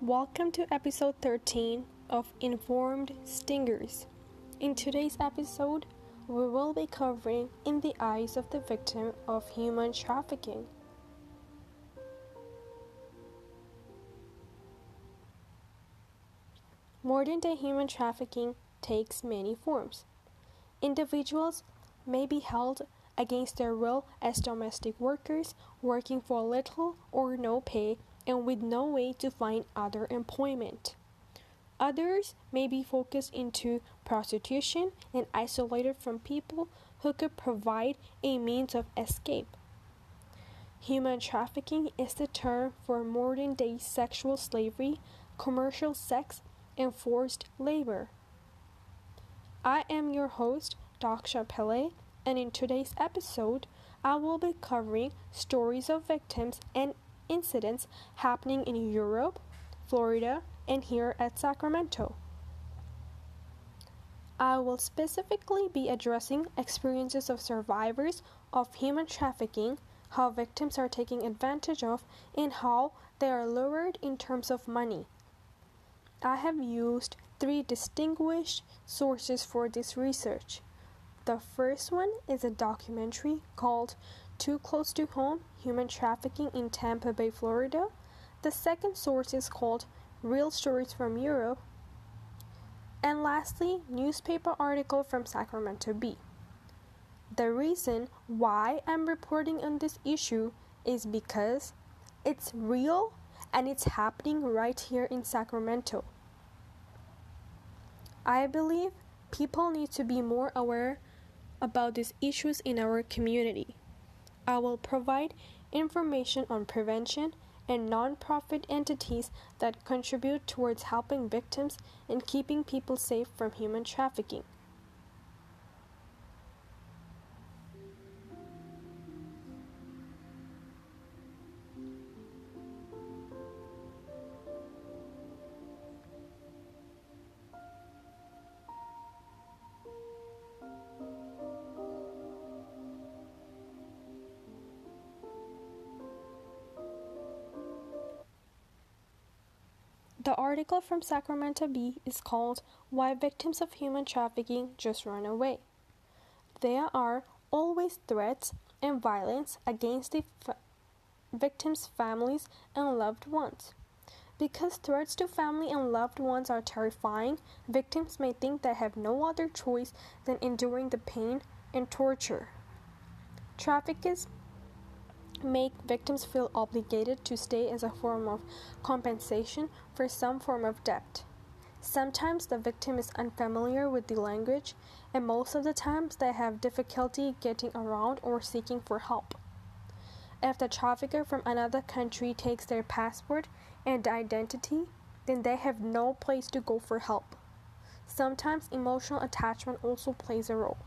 Welcome to episode 13 of Informed Stingers. In today's episode, we will be covering In the Eyes of the Victim of Human Trafficking. Modern day human trafficking takes many forms. Individuals may be held against their will as domestic workers working for little or no pay and with no way to find other employment. Others may be focused into prostitution and isolated from people who could provide a means of escape. Human trafficking is the term for modern day sexual slavery, commercial sex, and forced labor. I am your host, Daksha Pillay, and in today's episode, I will be covering stories of victims and incidents happening in Europe, Florida, and here at Sacramento. I will specifically be addressing experiences of survivors of human trafficking, how victims are taken advantage of, and how they are lured in terms of money. I have used three distinguished sources for this research. The first one is a documentary called Too Close to Home Human Trafficking in Tampa Bay, Florida. The second source is called Real Stories from Europe. And lastly, newspaper article from Sacramento Bee. The reason why I'm reporting on this issue is because it's real and it's happening right here in Sacramento. I believe people need to be more aware about these issues in our community. I will provide information on prevention and nonprofit entities that contribute towards helping victims and keeping people safe from human trafficking. The article from Sacramento Bee is called Why Victims of Human Trafficking Just Run Away. There are always threats and violence against the victims' families and loved ones. Because threats to family and loved ones are terrifying, victims may think they have no other choice than enduring the pain and torture. Traffickers make victims feel obligated to stay as a form of compensation for some form of debt. Sometimes the victim is unfamiliar with the language, and most of the times they have difficulty getting around or seeking for help. If the trafficker from another country takes their passport and identity, then they have no place to go for help. Sometimes emotional attachment also plays a role.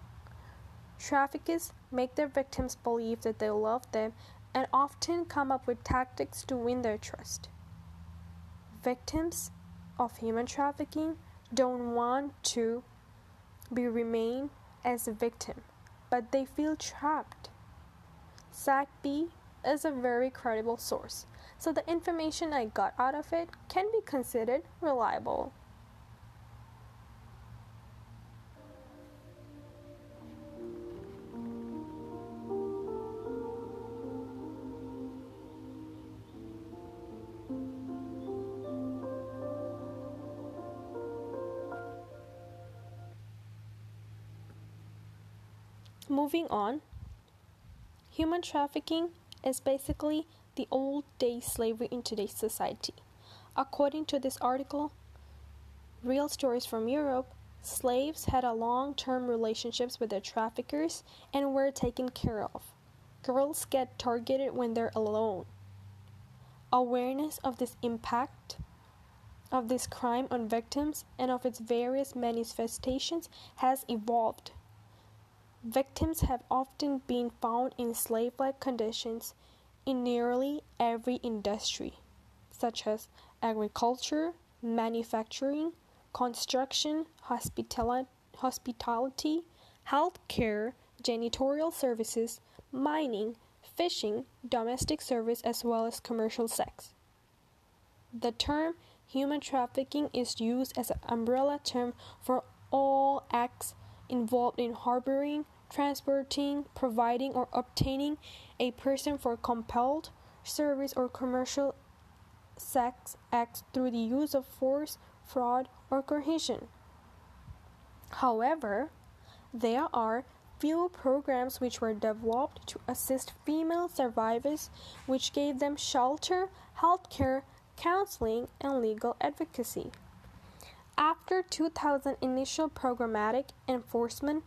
Traffickers make their victims believe that they love them and often come up with tactics to win their trust. Victims of human trafficking don't want to be remain as a victim, but they feel trapped. SacBee is a very credible source, so the information I got out of it can be considered reliable. Moving on, human trafficking is basically the old day slavery in today's society. According to this article, Real Stories from Europe, slaves had a long term relationships with their traffickers and were taken care of. Girls get targeted when they're alone. Awareness of this impact of this crime on victims and of its various manifestations has evolved. Victims have often been found in slave like conditions in nearly every industry, such as agriculture, manufacturing, construction, hospitali- hospitality, healthcare, janitorial services, mining, fishing, domestic service, as well as commercial sex. The term human trafficking is used as an umbrella term for all acts involved in harboring, transporting, providing, or obtaining a person for compelled service or commercial sex acts through the use of force, fraud, or coercion. However, there are few programs which were developed to assist female survivors, which gave them shelter, healthcare, counseling, and legal advocacy. After 2000 initial programmatic enforcement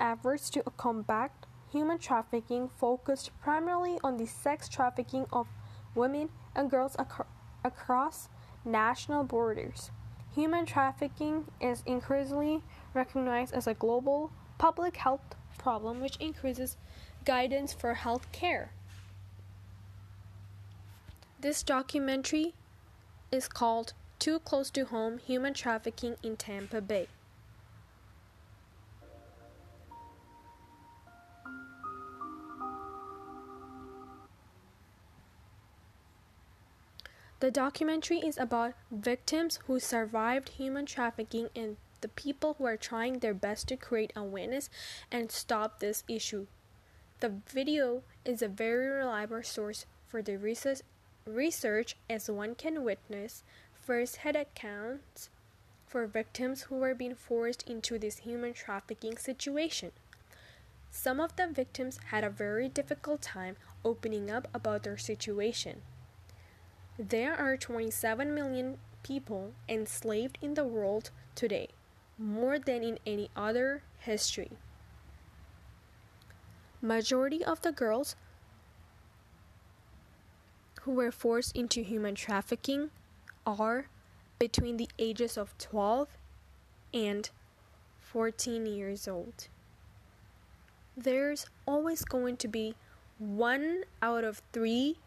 efforts to combat human trafficking focused primarily on the sex trafficking of women and girls ac- across national borders. Human trafficking is increasingly recognized as a global public health problem which increases guidance for health care. This documentary is called Too Close to Home Human Trafficking in Tampa Bay. The documentary is about victims who survived human trafficking and the people who are trying their best to create awareness and stop this issue. The video is a very reliable source for the research, research as one can witness first-hand accounts for victims who were being forced into this human trafficking situation. Some of the victims had a very difficult time opening up about their situation. There are 27 million people enslaved in the world today, more than in any other history. Majority of the girls who were forced into human trafficking are between the ages of 12 and 14 years old. There's always going to be one out of three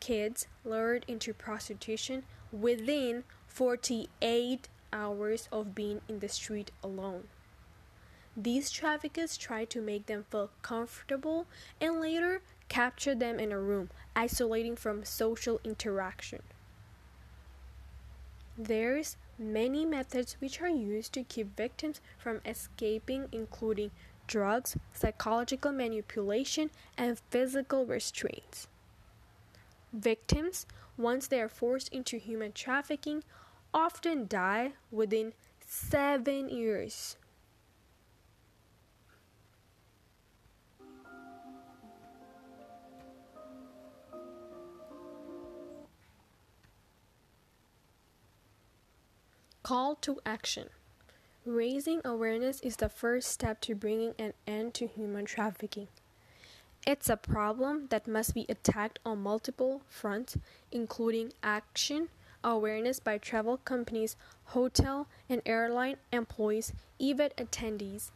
kids lured into prostitution within 48 hours of being in the street alone. These traffickers try to make them feel comfortable and later capture them in a room, isolating from social interaction. There's many methods which are used to keep victims from escaping including drugs, psychological manipulation, and physical restraints. Victims, once they are forced into human trafficking, often die within seven years. Call to action. Raising awareness is the first step to bringing an end to human trafficking. It's a problem that must be attacked on multiple fronts, including action, awareness by travel companies, hotel and airline employees, event attendees,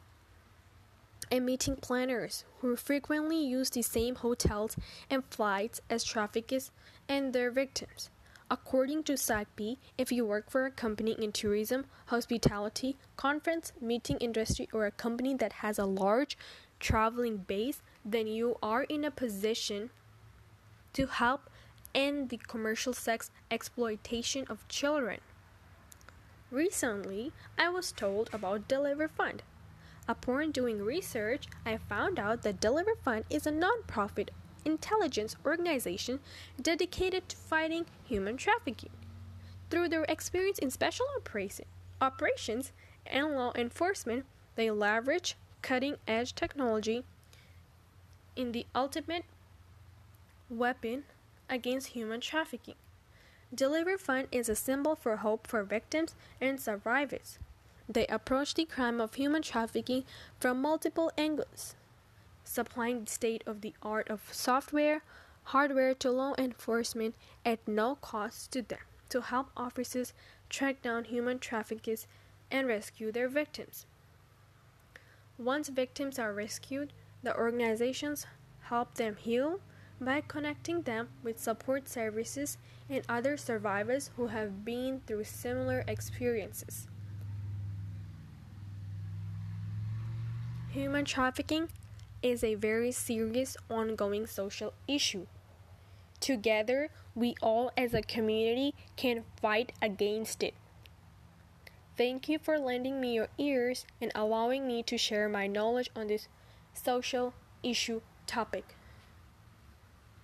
and meeting planners who frequently use the same hotels and flights as traffickers and their victims. According to SACP, if you work for a company in tourism, hospitality, conference, meeting industry, or a company that has a large traveling base, then you are in a position to help end the commercial sex exploitation of children. Recently, I was told about DeliverFund. Upon doing research, I found out that DeliverFund is a nonprofit intelligence organization dedicated to fighting human trafficking. Through their experience in special operations and law enforcement, they leverage cutting edge technology in the ultimate weapon against human trafficking. DeliverFund is a symbol for hope for victims and survivors. They approach the crime of human trafficking from multiple angles, supplying state of the art of software, hardware to law enforcement at no cost to them to help officers track down human traffickers and rescue their victims. Once victims are rescued, the organizations help them heal by connecting them with support services and other survivors who have been through similar experiences. Human trafficking is a very serious ongoing social issue. Together, we all as a community can fight against it. Thank you for lending me your ears and allowing me to share my knowledge on this social issue topic.